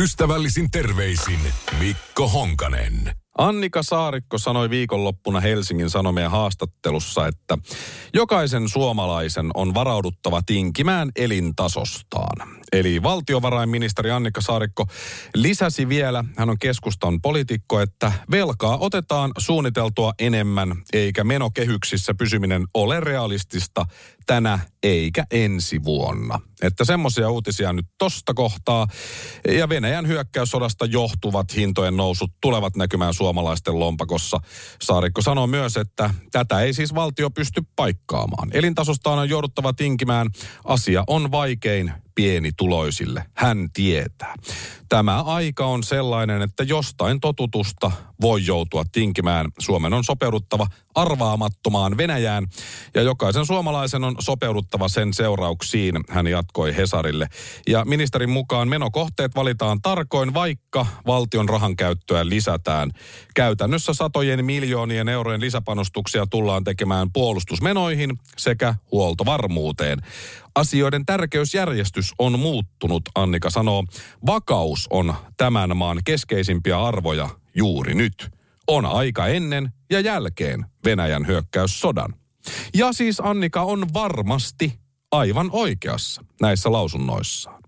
Ystävällisin terveisin Mikko Honkanen. Annika Saarikko sanoi viikonloppuna Helsingin Sanomien haastattelussa, että jokaisen suomalaisen on varauduttava tinkimään elintasostaan. Eli valtiovarainministeri Annika Saarikko lisäsi vielä, hän on keskustan poliitikko, että velkaa otetaan suunniteltua enemmän, eikä menokehyksissä pysyminen ole realistista tänä eikä ensi vuonna. Että semmoisia uutisia nyt tosta kohtaa. Ja Venäjän hyökkäyssodasta johtuvat hintojen nousut tulevat näkymään suomalaisten lompakossa. Saarikko sanoo myös, että tätä ei siis valtio pysty paikkaamaan. Elintasostaan on jouduttava tinkimään. Asia on vaikein pienituloisille. Hän tietää. Tämä aika on sellainen, että jostain totutusta voi joutua tinkimään. Suomen on sopeuduttava arvaamattomaan Venäjään ja jokaisen suomalaisen on sopeuduttava sen seurauksiin, hän jatkoi Hesarille. Ja ministerin mukaan menokohteet valitaan tarkoin, vaikka valtion rahan käyttöä lisätään. Käytännössä satojen miljoonien eurojen lisäpanostuksia tullaan tekemään puolustusmenoihin sekä huoltovarmuuteen. Asioiden tärkeysjärjestys on muuttunut, Annika sanoo. Vakaus on tämän maan keskeisimpiä arvoja juuri nyt. On aika ennen ja jälkeen Venäjän hyökkäyssodan. Ja siis Annika on varmasti aivan oikeassa näissä lausunnoissaan.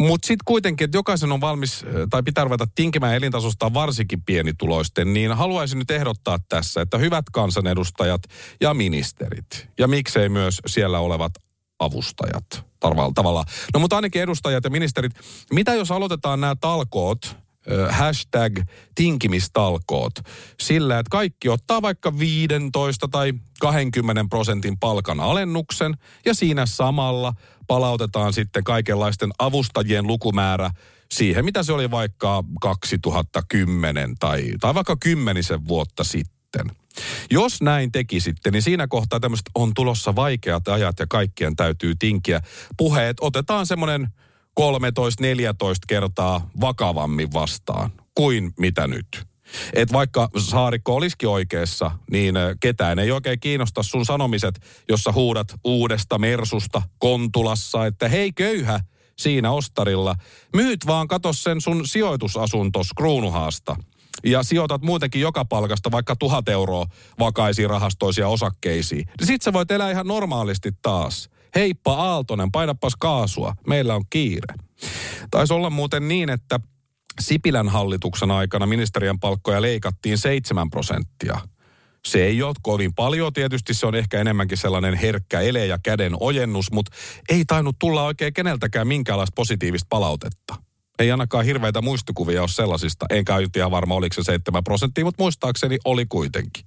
Mutta sitten kuitenkin, että jokaisen on valmis tai pitää ruveta tinkimään elintasosta varsinkin pienituloisten, niin haluaisin nyt ehdottaa tässä, että hyvät kansanedustajat ja ministerit, ja miksei myös siellä olevat avustajat tavalla. No mutta ainakin edustajat ja ministerit, mitä jos aloitetaan nämä talkoot, hashtag tinkimistalkoot, sillä, että kaikki ottaa vaikka 15 tai 20 prosentin palkan alennuksen ja siinä samalla palautetaan sitten kaikenlaisten avustajien lukumäärä siihen, mitä se oli vaikka 2010 tai, tai vaikka kymmenisen vuotta sitten. Jos näin tekisitte, niin siinä kohtaa tämmöistä on tulossa vaikeat ajat ja kaikkien täytyy tinkiä. Puheet otetaan semmoinen 13-14 kertaa vakavammin vastaan kuin mitä nyt. Et vaikka Saarikko olisikin oikeassa, niin ketään ei oikein kiinnosta sun sanomiset, jossa huudat uudesta Mersusta Kontulassa, että hei köyhä siinä ostarilla. Myyt vaan kato sen sun sijoitusasuntos Kruunuhaasta ja sijoitat muutenkin joka palkasta vaikka tuhat euroa vakaisiin rahastoisia osakkeisiin, niin sit sä voit elää ihan normaalisti taas. Heippa Aaltonen, painapas kaasua, meillä on kiire. Taisi olla muuten niin, että Sipilän hallituksen aikana ministeriön palkkoja leikattiin 7 prosenttia. Se ei ole kovin paljon, tietysti se on ehkä enemmänkin sellainen herkkä ele ja käden ojennus, mutta ei tainnut tulla oikein keneltäkään minkäänlaista positiivista palautetta ei ainakaan hirveitä muistikuvia ole sellaisista. Enkä nyt ihan varma, oliko se 7 prosenttia, mutta muistaakseni oli kuitenkin.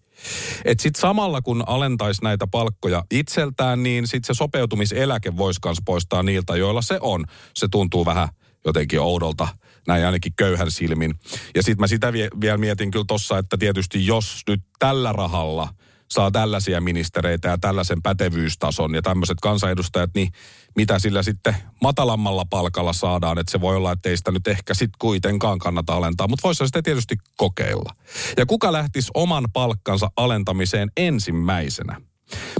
Et sit samalla kun alentaisi näitä palkkoja itseltään, niin sit se sopeutumiseläke voisi myös poistaa niiltä, joilla se on. Se tuntuu vähän jotenkin oudolta, näin ainakin köyhän silmin. Ja sitten mä sitä vie, vielä mietin kyllä tossa, että tietysti jos nyt tällä rahalla – saa tällaisia ministereitä ja tällaisen pätevyystason ja tämmöiset kansanedustajat, niin mitä sillä sitten matalammalla palkalla saadaan, että se voi olla, että ei sitä nyt ehkä sitten kuitenkaan kannata alentaa, mutta voisi sitä tietysti kokeilla. Ja kuka lähtisi oman palkkansa alentamiseen ensimmäisenä?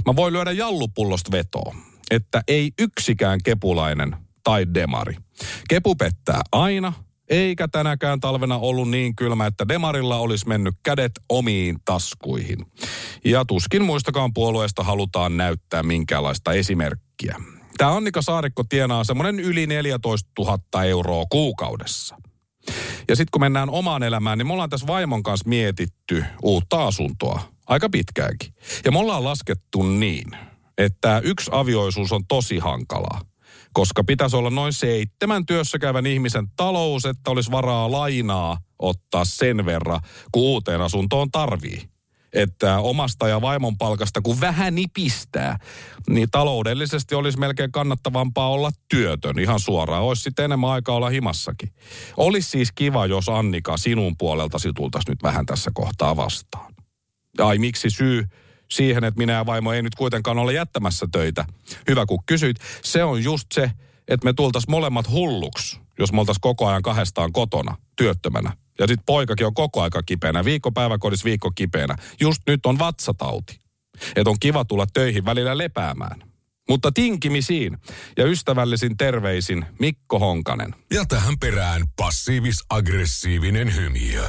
Mä voin lyödä jallupullosta vetoa, että ei yksikään kepulainen tai demari. Kepu pettää aina, eikä tänäkään talvena ollut niin kylmä, että Demarilla olisi mennyt kädet omiin taskuihin. Ja tuskin muistakaan puolueesta halutaan näyttää minkäänlaista esimerkkiä. Tämä Annika Saarikko tienaa semmoinen yli 14 000 euroa kuukaudessa. Ja sitten kun mennään omaan elämään, niin me ollaan tässä vaimon kanssa mietitty uutta asuntoa. Aika pitkäänkin. Ja me ollaan laskettu niin, että yksi avioisuus on tosi hankalaa koska pitäisi olla noin seitsemän työssäkäyvän ihmisen talous, että olisi varaa lainaa ottaa sen verran, kun uuteen asuntoon tarvii. että omasta ja vaimon palkasta kun vähän nipistää, niin taloudellisesti olisi melkein kannattavampaa olla työtön ihan suoraan. Olisi sitten enemmän aikaa olla himassakin. Olisi siis kiva, jos Annika sinun puoleltasi tultaisiin nyt vähän tässä kohtaa vastaan. Ai miksi syy siihen, että minä ja vaimo ei nyt kuitenkaan ole jättämässä töitä? Hyvä kun kysyit. Se on just se, että me tultaisiin molemmat hulluksi, jos me oltaisiin koko ajan kahdestaan kotona, työttömänä. Ja sitten poikakin on koko aika kipeänä, viikko päiväkodissa viikko kipeänä. Just nyt on vatsatauti. Että on kiva tulla töihin välillä lepäämään. Mutta tinkimisiin ja ystävällisin terveisin Mikko Honkanen. Ja tähän perään passiivis-aggressiivinen hymiö.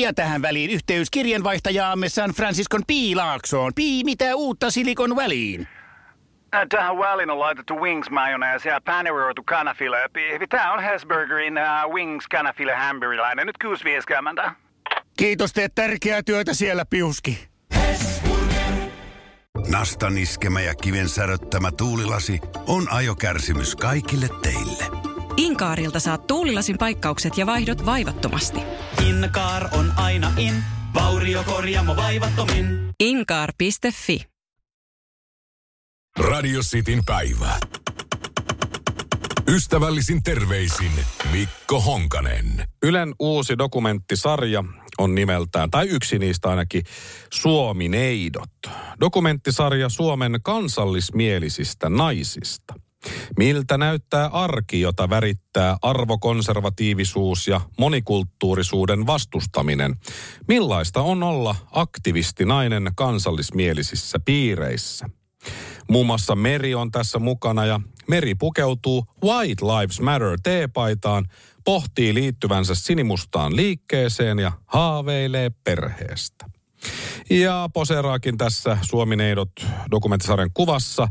Ja tähän väliin yhteys kirjanvaihtajaamme San Franciscon Piilaaksoon. Pii, mitä uutta Silikon väliin? Äh, Tähän väliin on laitettu wings mayonnaise ja paneroitu kanafila. Tämä on Hesburgerin uh, wings kanafila hamburilainen. Nyt 6.50. Kiitos, teet tärkeää työtä siellä, Piuski. Nastan iskemä ja kiven säröttämä tuulilasi on ajokärsimys kaikille teille. Inkaarilta saat tuulilasin paikkaukset ja vaihdot vaivattomasti. Inkaar on aina in, vauriokorjaamo vaivattomin. Inkaar.fi Radio Cityn päivä. Ystävällisin terveisin Mikko Honkanen. Ylen uusi dokumenttisarja on nimeltään, tai yksi niistä ainakin, Suomi-neidot. Dokumenttisarja Suomen kansallismielisistä naisista. Miltä näyttää arki, jota värittää arvokonservatiivisuus ja monikulttuurisuuden vastustaminen? Millaista on olla aktivistinainen kansallismielisissä piireissä? Muun muassa Meri on tässä mukana ja Meri pukeutuu White Lives Matter teepaitaan, pohtii liittyvänsä sinimustaan liikkeeseen ja haaveilee perheestä. Ja poseeraakin tässä Suomineidot dokumenttisarjan kuvassa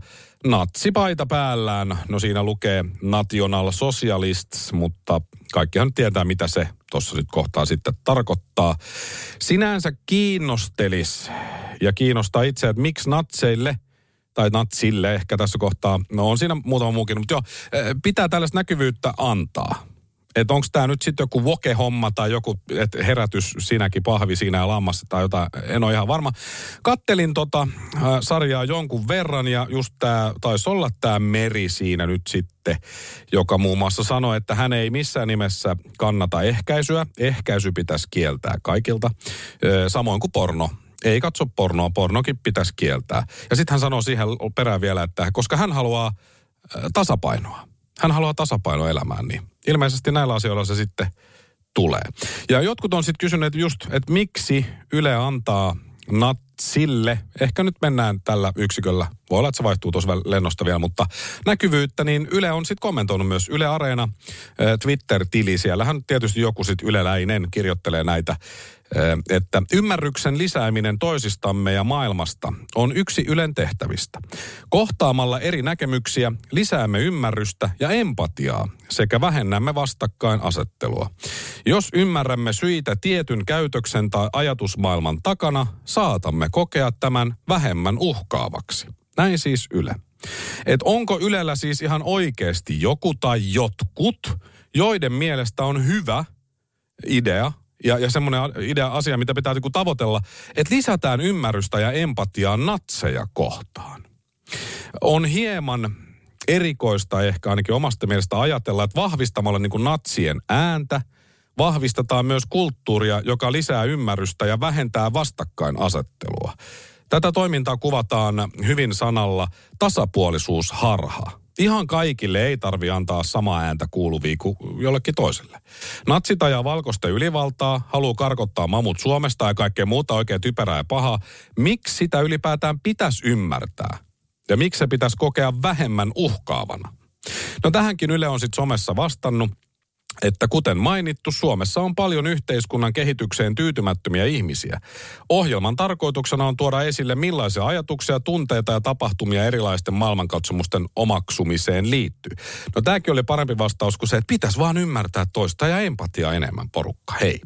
natsipaita päällään. No siinä lukee National Socialists, mutta kaikkihan tietää, mitä se tuossa nyt kohtaa sitten tarkoittaa. Sinänsä kiinnostelis ja kiinnostaa itse, että miksi natseille – tai natsille ehkä tässä kohtaa, no on siinä muutama muukin, mutta joo, pitää tällaista näkyvyyttä antaa. Että onko tämä nyt sitten joku voke-homma tai joku et herätys sinäkin pahvi siinä ja lammassa tai jotain, en ole ihan varma. Kattelin tota äh, sarjaa jonkun verran ja just tämä taisi olla tämä Meri siinä nyt sitten, joka muun muassa sanoi, että hän ei missään nimessä kannata ehkäisyä. Ehkäisy pitäisi kieltää kaikilta, äh, samoin kuin porno ei katso pornoa, pornokin pitäisi kieltää. Ja sitten hän sanoo siihen perään vielä, että koska hän haluaa tasapainoa. Hän haluaa tasapainoa elämään, niin ilmeisesti näillä asioilla se sitten tulee. Ja jotkut on sitten kysyneet just, että miksi Yle antaa natsille, ehkä nyt mennään tällä yksiköllä, voi olla, että se vaihtuu tuossa lennosta vielä, mutta näkyvyyttä, niin Yle on sitten kommentoinut myös Yle Areena Twitter-tili. Siellähän tietysti joku sitten yleläinen kirjoittelee näitä että ymmärryksen lisääminen toisistamme ja maailmasta on yksi Ylen tehtävistä. Kohtaamalla eri näkemyksiä lisäämme ymmärrystä ja empatiaa sekä vähennämme vastakkainasettelua. Jos ymmärrämme syitä tietyn käytöksen tai ajatusmaailman takana, saatamme kokea tämän vähemmän uhkaavaksi. Näin siis Yle. Et onko Ylellä siis ihan oikeasti joku tai jotkut, joiden mielestä on hyvä idea ja, ja semmoinen idea asia, mitä pitää niin tavoitella, että lisätään ymmärrystä ja empatiaa natseja kohtaan. On hieman erikoista ehkä ainakin omasta mielestä ajatella, että vahvistamalla niin kuin natsien ääntä, vahvistetaan myös kulttuuria, joka lisää ymmärrystä ja vähentää vastakkainasettelua. Tätä toimintaa kuvataan hyvin sanalla tasapuolisuusharha. Ihan kaikille ei tarvi antaa samaa ääntä kuuluvia kuin jollekin toiselle. Natsit ajaa valkoista ylivaltaa, haluaa karkottaa mamut Suomesta ja kaikkea muuta oikein typerää ja pahaa. Miksi sitä ylipäätään pitäisi ymmärtää? Ja miksi se pitäisi kokea vähemmän uhkaavana? No tähänkin Yle on sitten somessa vastannut. Että kuten mainittu, Suomessa on paljon yhteiskunnan kehitykseen tyytymättömiä ihmisiä. Ohjelman tarkoituksena on tuoda esille millaisia ajatuksia, tunteita ja tapahtumia erilaisten maailmankatsomusten omaksumiseen liittyy. No tämäkin oli parempi vastaus kuin se, että pitäisi vaan ymmärtää toista ja empatia enemmän porukka. Hei.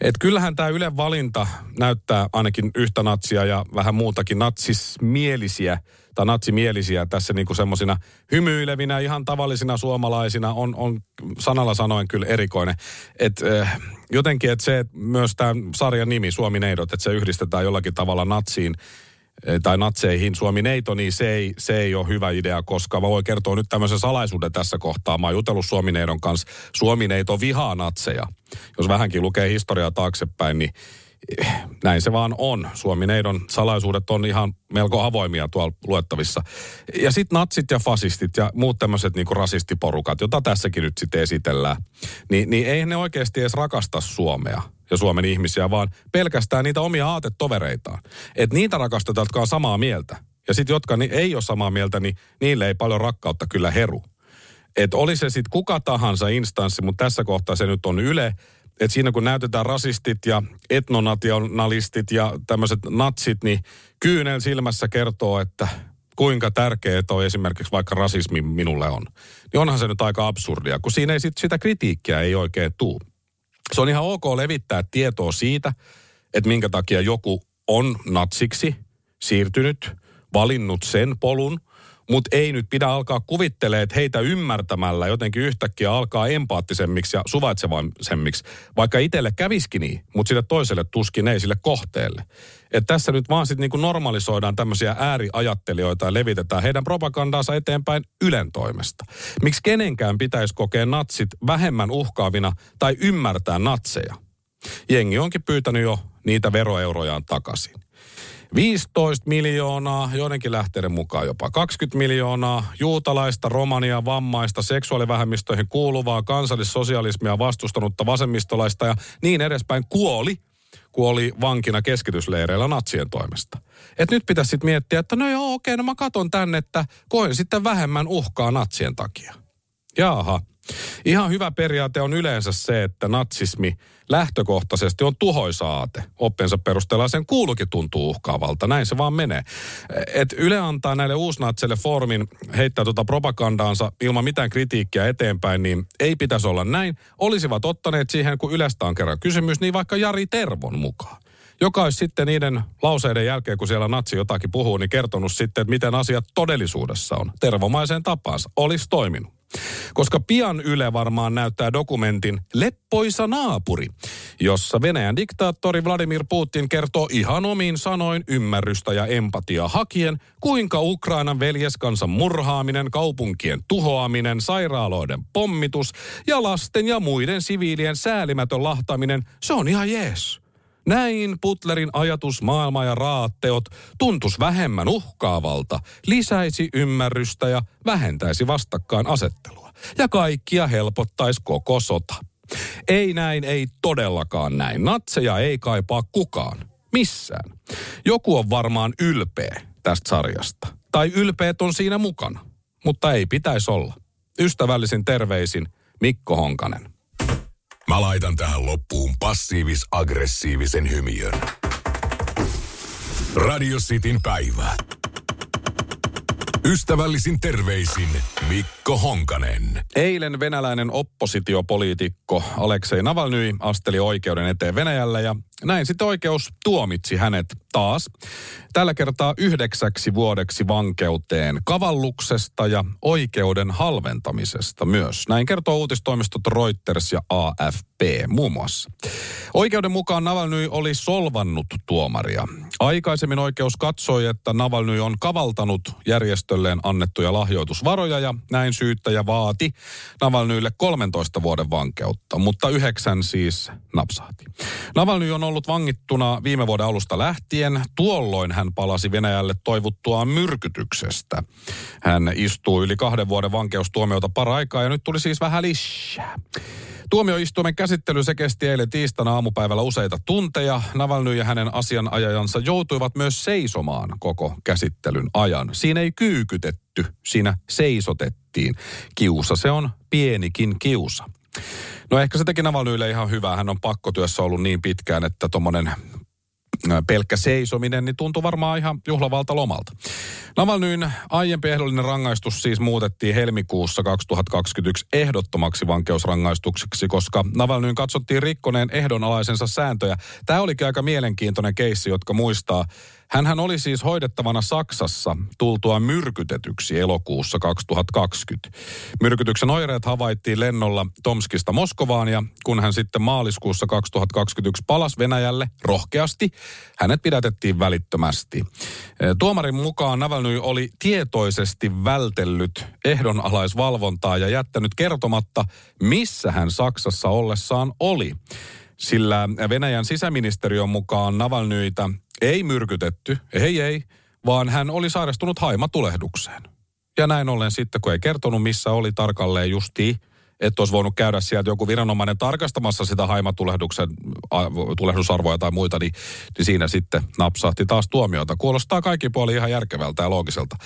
Et kyllähän tämä Ylen valinta näyttää ainakin yhtä natsia ja vähän muutakin natsismielisiä tai natsimielisiä tässä niinku semmoisina hymyilevinä, ihan tavallisina suomalaisina on, on sanalla sanoen kyllä erikoinen. Et, äh, jotenkin, että se, myös tämä sarjan nimi Suomi Neidot, että se yhdistetään jollakin tavalla natsiin, tai natseihin Suomi Neito, niin se ei, se ei ole hyvä idea, koska mä voin kertoa nyt tämmöisen salaisuuden tässä kohtaa. Mä oon jutellut Suomi Neidon kanssa. Suomi Neito vihaa natseja. Jos vähänkin lukee historiaa taaksepäin, niin eh, näin se vaan on. Suomi Neidon salaisuudet on ihan melko avoimia tuolla luettavissa. Ja sitten natsit ja fasistit ja muut tämmöiset niinku rasistiporukat, jota tässäkin nyt sitten esitellään, niin, niin ei ne oikeasti edes rakasta Suomea ja Suomen ihmisiä, vaan pelkästään niitä omia aatetovereitaan. Että niitä rakastetaan, jotka on samaa mieltä. Ja sitten jotka ei ole samaa mieltä, niin niille ei paljon rakkautta kyllä heru. Että oli se sitten kuka tahansa instanssi, mutta tässä kohtaa se nyt on Yle, että siinä kun näytetään rasistit ja etnonationalistit ja tämmöiset natsit, niin kyynel silmässä kertoo, että kuinka tärkeä toi esimerkiksi vaikka rasismi minulle on. Niin onhan se nyt aika absurdia, kun siinä ei sit sitä kritiikkiä ei oikein tuu. Se on ihan ok levittää tietoa siitä, että minkä takia joku on natsiksi siirtynyt, valinnut sen polun, mutta ei nyt pidä alkaa kuvittelemaan, että heitä ymmärtämällä jotenkin yhtäkkiä alkaa empaattisemmiksi ja suvaitsevaisemmiksi. Vaikka itselle käviskin niin, mutta sille toiselle tuskin ei sille kohteelle. Et tässä nyt vaan sitten niinku normalisoidaan tämmöisiä ääriajattelijoita ja levitetään heidän propagandaansa eteenpäin Ylen toimesta. Miksi kenenkään pitäisi kokea natsit vähemmän uhkaavina tai ymmärtää natseja? Jengi onkin pyytänyt jo niitä veroeurojaan takaisin. 15 miljoonaa, joidenkin lähteiden mukaan jopa 20 miljoonaa, juutalaista, romania, vammaista, seksuaalivähemmistöihin kuuluvaa, kansallissosialismia vastustanutta vasemmistolaista ja niin edespäin kuoli, kuoli vankina keskitysleireillä natsien toimesta. Et nyt pitäisi sitten miettiä, että no joo, okei, no mä katon tänne, että koen sitten vähemmän uhkaa natsien takia. Jaaha. Ihan hyvä periaate on yleensä se, että natsismi lähtökohtaisesti on tuhoisa aate. Oppiensa perusteella sen kuulukin tuntuu uhkaavalta. Näin se vaan menee. Et Yle antaa näille uusnatseille foorumin heittää tuota propagandaansa ilman mitään kritiikkiä eteenpäin, niin ei pitäisi olla näin. Olisivat ottaneet siihen, kun Ylestä on kerran kysymys, niin vaikka Jari Tervon mukaan joka olisi sitten niiden lauseiden jälkeen, kun siellä natsi jotakin puhuu, niin kertonut sitten, että miten asiat todellisuudessa on. Tervomaiseen tapaansa. Olisi toiminut. Koska pian Yle varmaan näyttää dokumentin Leppoisa naapuri, jossa Venäjän diktaattori Vladimir Putin kertoo ihan omiin sanoin ymmärrystä ja empatia hakien, kuinka Ukrainan veljeskansan murhaaminen, kaupunkien tuhoaminen, sairaaloiden pommitus ja lasten ja muiden siviilien säälimätön lahtaminen, se on ihan jees. Näin Putlerin ajatus maailma ja raatteot tuntus vähemmän uhkaavalta, lisäisi ymmärrystä ja vähentäisi vastakkain asettelua. Ja kaikkia helpottaisi koko sota. Ei näin, ei todellakaan näin. Natseja ei kaipaa kukaan. Missään. Joku on varmaan ylpeä tästä sarjasta. Tai ylpeät on siinä mukana. Mutta ei pitäisi olla. Ystävällisin terveisin Mikko Honkanen. Mä laitan tähän loppuun passiivis-aggressiivisen hymiön. Radio Cityn päivä. Ystävällisin terveisin Mikko Honkanen. Eilen venäläinen oppositiopoliitikko Aleksei Navalny asteli oikeuden eteen Venäjällä ja näin sitten oikeus tuomitsi hänet taas. Tällä kertaa yhdeksäksi vuodeksi vankeuteen kavalluksesta ja oikeuden halventamisesta myös. Näin kertoo uutistoimistot Reuters ja AFP muun muassa. Oikeuden mukaan Navalny oli solvannut tuomaria. Aikaisemmin oikeus katsoi, että Navalny on kavaltanut järjestölleen annettuja lahjoitusvaroja ja näin syyttäjä vaati Navalnylle 13 vuoden vankeutta, mutta yhdeksän siis napsahti. Navalny on ollut vangittuna viime vuoden alusta lähtien. Tuolloin hän palasi Venäjälle toivuttuaan myrkytyksestä. Hän istuu yli kahden vuoden vankeustuomiota paraikaa ja nyt tuli siis vähän lisää. Tuomioistuimen käsittely se kesti eilen tiistaina aamupäivällä useita tunteja. Navalny ja hänen asianajajansa joutuivat myös seisomaan koko käsittelyn ajan. Siinä ei kyykytetty, siinä seisotettiin. Kiusa se on pienikin kiusa. No ehkä se teki Navalnyille ihan hyvää. Hän on pakkotyössä ollut niin pitkään, että tuommoinen pelkkä seisominen, niin tuntuu varmaan ihan juhlavalta lomalta. Navalnyin aiempi ehdollinen rangaistus siis muutettiin helmikuussa 2021 ehdottomaksi vankeusrangaistukseksi, koska Navalnyin katsottiin rikkoneen ehdonalaisensa sääntöjä. Tämä olikin aika mielenkiintoinen keissi, jotka muistaa Hänhän oli siis hoidettavana Saksassa tultua myrkytetyksi elokuussa 2020. Myrkytyksen oireet havaittiin lennolla Tomskista Moskovaan ja kun hän sitten maaliskuussa 2021 palasi Venäjälle rohkeasti, hänet pidätettiin välittömästi. Tuomarin mukaan Navalny oli tietoisesti vältellyt ehdonalaisvalvontaa ja jättänyt kertomatta, missä hän Saksassa ollessaan oli sillä Venäjän sisäministeriön mukaan Navalnyitä ei myrkytetty, ei ei, vaan hän oli sairastunut haimatulehdukseen. Ja näin ollen sitten, kun ei kertonut missä oli tarkalleen justiin, että olisi voinut käydä sieltä joku viranomainen tarkastamassa sitä haimatulehduksen tulehdusarvoja tai muita, niin, niin siinä sitten napsahti taas tuomiota. Kuulostaa kaikki puoli ihan järkevältä ja loogiselta.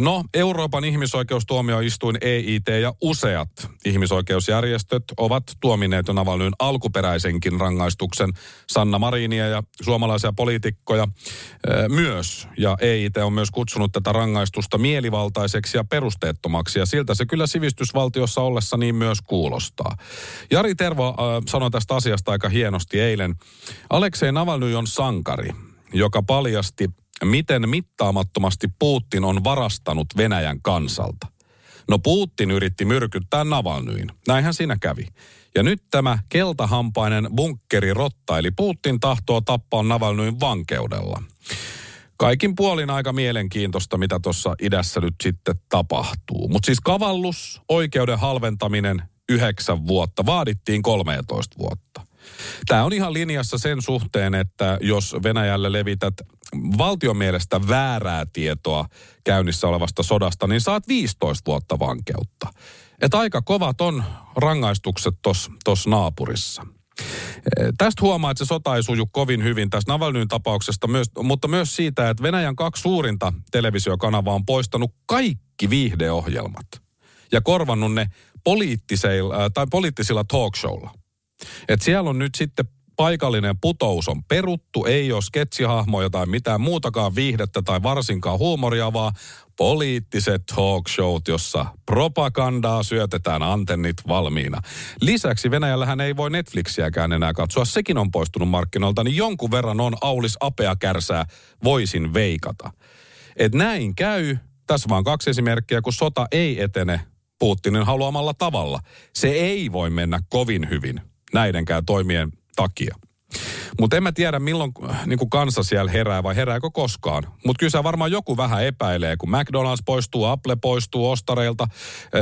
No, Euroopan ihmisoikeustuomioistuin EIT ja useat ihmisoikeusjärjestöt ovat tuomineet jo Navalnyin alkuperäisenkin rangaistuksen Sanna Marinia ja suomalaisia poliitikkoja myös. Ja EIT on myös kutsunut tätä rangaistusta mielivaltaiseksi ja perusteettomaksi. Ja siltä se kyllä sivistysvaltiossa ollessa niin niin myös kuulostaa. Jari Tervo äh, sanoi tästä asiasta aika hienosti eilen. Aleksei Navalny on sankari, joka paljasti, miten mittaamattomasti Putin on varastanut Venäjän kansalta. No Putin yritti myrkyttää Navalnyin. Näinhän siinä kävi. Ja nyt tämä keltahampainen bunkkerirotta, eli Putin tahtoo tappaa Navalnyin vankeudella. Kaikin puolin aika mielenkiintoista, mitä tuossa idässä nyt sitten tapahtuu. Mutta siis kavallus, oikeuden halventaminen, yhdeksän vuotta. Vaadittiin 13 vuotta. Tämä on ihan linjassa sen suhteen, että jos Venäjälle levität valtion mielestä väärää tietoa käynnissä olevasta sodasta, niin saat 15 vuotta vankeutta. Että aika kovat on rangaistukset tuossa naapurissa. Tästä huomaa, että se sota ei suju kovin hyvin tästä Navalnyin tapauksesta, myös, mutta myös siitä, että Venäjän kaksi suurinta televisiokanavaa on poistanut kaikki viihdeohjelmat ja korvannut ne poliittisilla, tai poliittisilla talkshowlla. Et siellä on nyt sitten paikallinen putous on peruttu, ei ole sketsihahmoja tai mitään muutakaan viihdettä tai varsinkaan huumoria, vaan poliittiset talk showt, jossa propagandaa syötetään antennit valmiina. Lisäksi Venäjällähän ei voi Netflixiäkään enää katsoa, sekin on poistunut markkinoilta, niin jonkun verran on Aulis apea kärsää, voisin veikata. Et näin käy, tässä vaan kaksi esimerkkiä, kun sota ei etene Putinin haluamalla tavalla. Se ei voi mennä kovin hyvin näidenkään toimien takia. Mutta en mä tiedä, milloin niin kuin kansa siellä herää vai herääkö koskaan. Mutta kyllä se varmaan joku vähän epäilee, kun McDonald's poistuu, Apple poistuu ostareilta,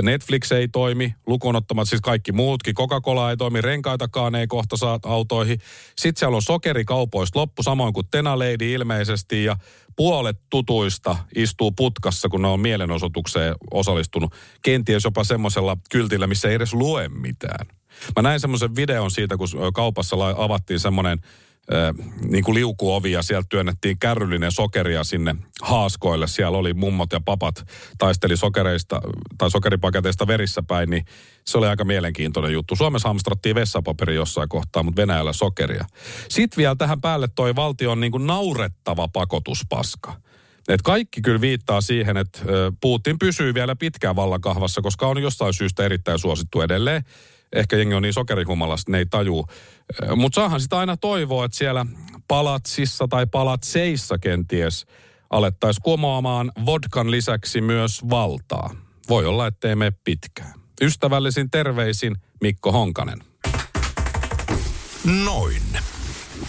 Netflix ei toimi, lukunottamat siis kaikki muutkin, Coca-Cola ei toimi, renkaitakaan ei kohta saa autoihin. Sitten siellä on sokerikaupoista loppu, samoin kuin Tenalady ilmeisesti, ja puolet tutuista istuu putkassa, kun ne on mielenosoitukseen osallistunut. Kenties jopa semmoisella kyltillä, missä ei edes lue mitään. Mä näin semmoisen videon siitä, kun kaupassa avattiin semmoinen niin kuin liukuovi ja sieltä työnnettiin kärryllinen sokeria sinne haaskoille. Siellä oli mummot ja papat taisteli sokereista tai sokeripaketeista verissä päin, niin se oli aika mielenkiintoinen juttu. Suomessa hamstrattiin vessapaperi jossain kohtaa, mutta Venäjällä sokeria. Sitten vielä tähän päälle toi valtion niin kuin naurettava pakotuspaska. Et kaikki kyllä viittaa siihen, että Putin pysyy vielä pitkään vallankahvassa, koska on jostain syystä erittäin suosittu edelleen ehkä jengi on niin sokerihumalasta, ne ei tajuu. Mutta saahan sitä aina toivoa, että siellä palatsissa tai palatseissa kenties alettaisiin kumoamaan vodkan lisäksi myös valtaa. Voi olla, ettei mene pitkään. Ystävällisin terveisin Mikko Honkanen. Noin.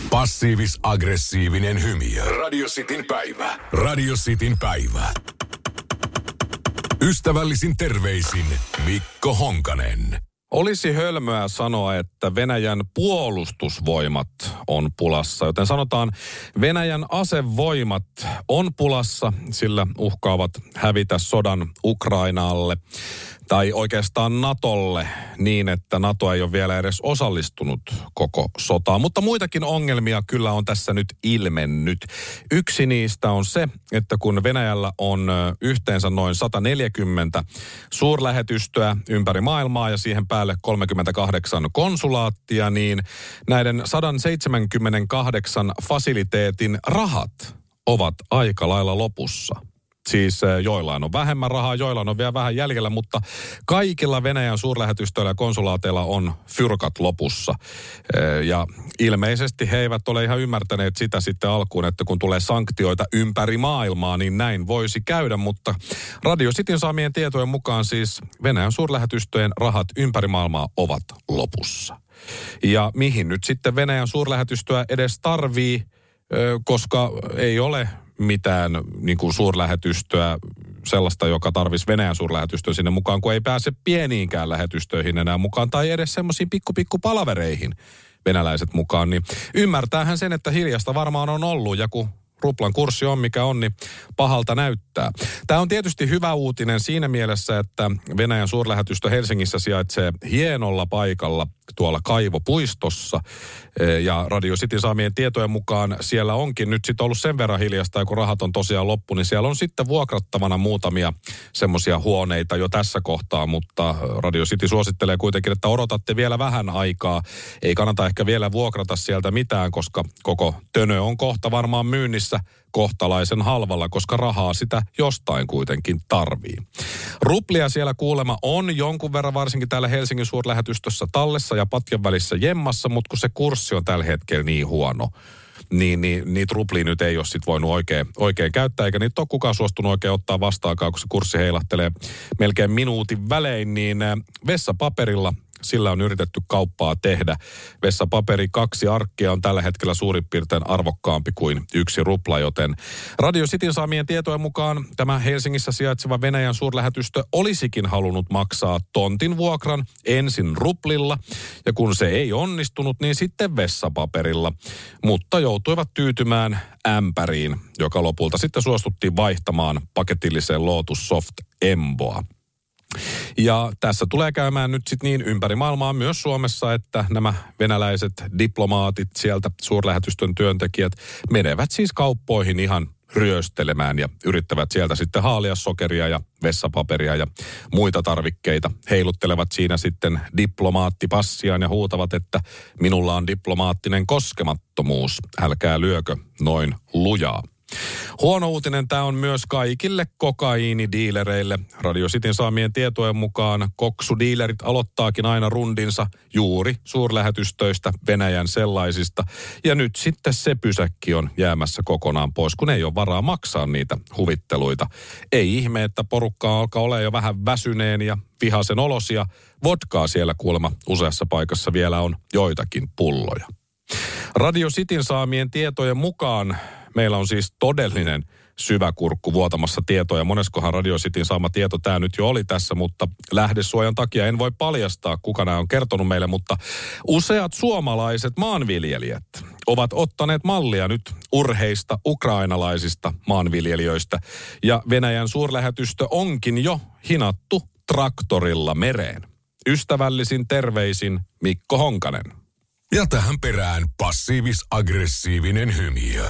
Passiivis-aggressiivinen hymy. Radio Cityn päivä. Radio Cityn päivä. Ystävällisin terveisin Mikko Honkanen. Olisi hölmöä sanoa, että Venäjän puolustusvoimat on pulassa, joten sanotaan Venäjän asevoimat on pulassa, sillä uhkaavat hävitä sodan Ukrainalle. Tai oikeastaan Natolle niin, että Nato ei ole vielä edes osallistunut koko sotaan. Mutta muitakin ongelmia kyllä on tässä nyt ilmennyt. Yksi niistä on se, että kun Venäjällä on yhteensä noin 140 suurlähetystöä ympäri maailmaa ja siihen päälle 38 konsulaattia, niin näiden 178 fasiliteetin rahat ovat aika lailla lopussa. Siis eh, joillain on vähemmän rahaa, joillain on vielä vähän jäljellä, mutta kaikilla Venäjän suurlähetystöillä ja konsulaateilla on fyrkat lopussa. Eh, ja ilmeisesti he eivät ole ihan ymmärtäneet sitä sitten alkuun, että kun tulee sanktioita ympäri maailmaa, niin näin voisi käydä. Mutta Radio Cityn saamien tietojen mukaan siis Venäjän suurlähetystöjen rahat ympäri maailmaa ovat lopussa. Ja mihin nyt sitten Venäjän suurlähetystöä edes tarvii, koska ei ole mitään niin kuin suurlähetystöä, sellaista, joka tarvisi Venäjän suurlähetystöä sinne mukaan, kun ei pääse pieniinkään lähetystöihin enää mukaan, tai edes semmoisiin pikku pikku palavereihin venäläiset mukaan, niin ymmärtäähän sen, että hiljasta varmaan on ollut, ja kun ruplan kurssi on mikä on, niin pahalta näyttää. Tämä on tietysti hyvä uutinen siinä mielessä, että Venäjän suurlähetystö Helsingissä sijaitsee hienolla paikalla tuolla Kaivopuistossa. E, ja Radio City saamien tietojen mukaan siellä onkin nyt sitten ollut sen verran hiljasta, ja kun rahat on tosiaan loppu, niin siellä on sitten vuokrattavana muutamia semmoisia huoneita jo tässä kohtaa, mutta Radio City suosittelee kuitenkin, että odotatte vielä vähän aikaa. Ei kannata ehkä vielä vuokrata sieltä mitään, koska koko tönö on kohta varmaan myynnissä kohtalaisen halvalla, koska rahaa sitä jostain kuitenkin tarvii. Ruplia siellä kuulema on jonkun verran varsinkin täällä Helsingin suurlähetystössä tallessa ja patjan välissä jemmassa, mutta kun se kurssi on tällä hetkellä niin huono, niin, niin niitä ruplia nyt ei ole sit voinut oikein, oikein käyttää, eikä niitä ole kukaan suostunut oikein ottaa vastaakaan, kun se kurssi heilahtelee melkein minuutin välein, niin äh, vessapaperilla sillä on yritetty kauppaa tehdä. Vessapaperi kaksi arkkia on tällä hetkellä suurin piirtein arvokkaampi kuin yksi rupla, joten Radio Cityn saamien tietojen mukaan tämä Helsingissä sijaitseva Venäjän suurlähetystö olisikin halunnut maksaa tontin vuokran ensin ruplilla, ja kun se ei onnistunut, niin sitten vessapaperilla, mutta joutuivat tyytymään ämpäriin, joka lopulta sitten suostuttiin vaihtamaan paketilliseen Lotus Soft Emboa. Ja tässä tulee käymään nyt sitten niin ympäri maailmaa myös Suomessa, että nämä venäläiset diplomaatit sieltä, suurlähetystön työntekijät, menevät siis kauppoihin ihan ryöstelemään ja yrittävät sieltä sitten haalia sokeria ja vessapaperia ja muita tarvikkeita. Heiluttelevat siinä sitten diplomaattipassiaan ja huutavat, että minulla on diplomaattinen koskemattomuus, älkää lyökö noin lujaa. Huono uutinen tämä on myös kaikille kokaiinidiilereille. Radio Cityn saamien tietojen mukaan koksudiilerit aloittaakin aina rundinsa juuri suurlähetystöistä Venäjän sellaisista. Ja nyt sitten se pysäkki on jäämässä kokonaan pois, kun ei ole varaa maksaa niitä huvitteluita. Ei ihme, että porukka alkaa olla jo vähän väsyneen ja vihasen olosia. Vodkaa siellä kuulemma useassa paikassa vielä on joitakin pulloja. Radio Cityn saamien tietojen mukaan Meillä on siis todellinen syväkurkku vuotamassa tietoja. Moneskohan Radio Cityn saama tieto tämä nyt jo oli tässä, mutta lähdesuojan takia en voi paljastaa, kuka nämä on kertonut meille, mutta useat suomalaiset maanviljelijät ovat ottaneet mallia nyt urheista ukrainalaisista maanviljelijöistä. Ja Venäjän suurlähetystö onkin jo hinattu traktorilla mereen. Ystävällisin terveisin Mikko Honkanen. Ja tähän perään passiivis-aggressiivinen hymiö.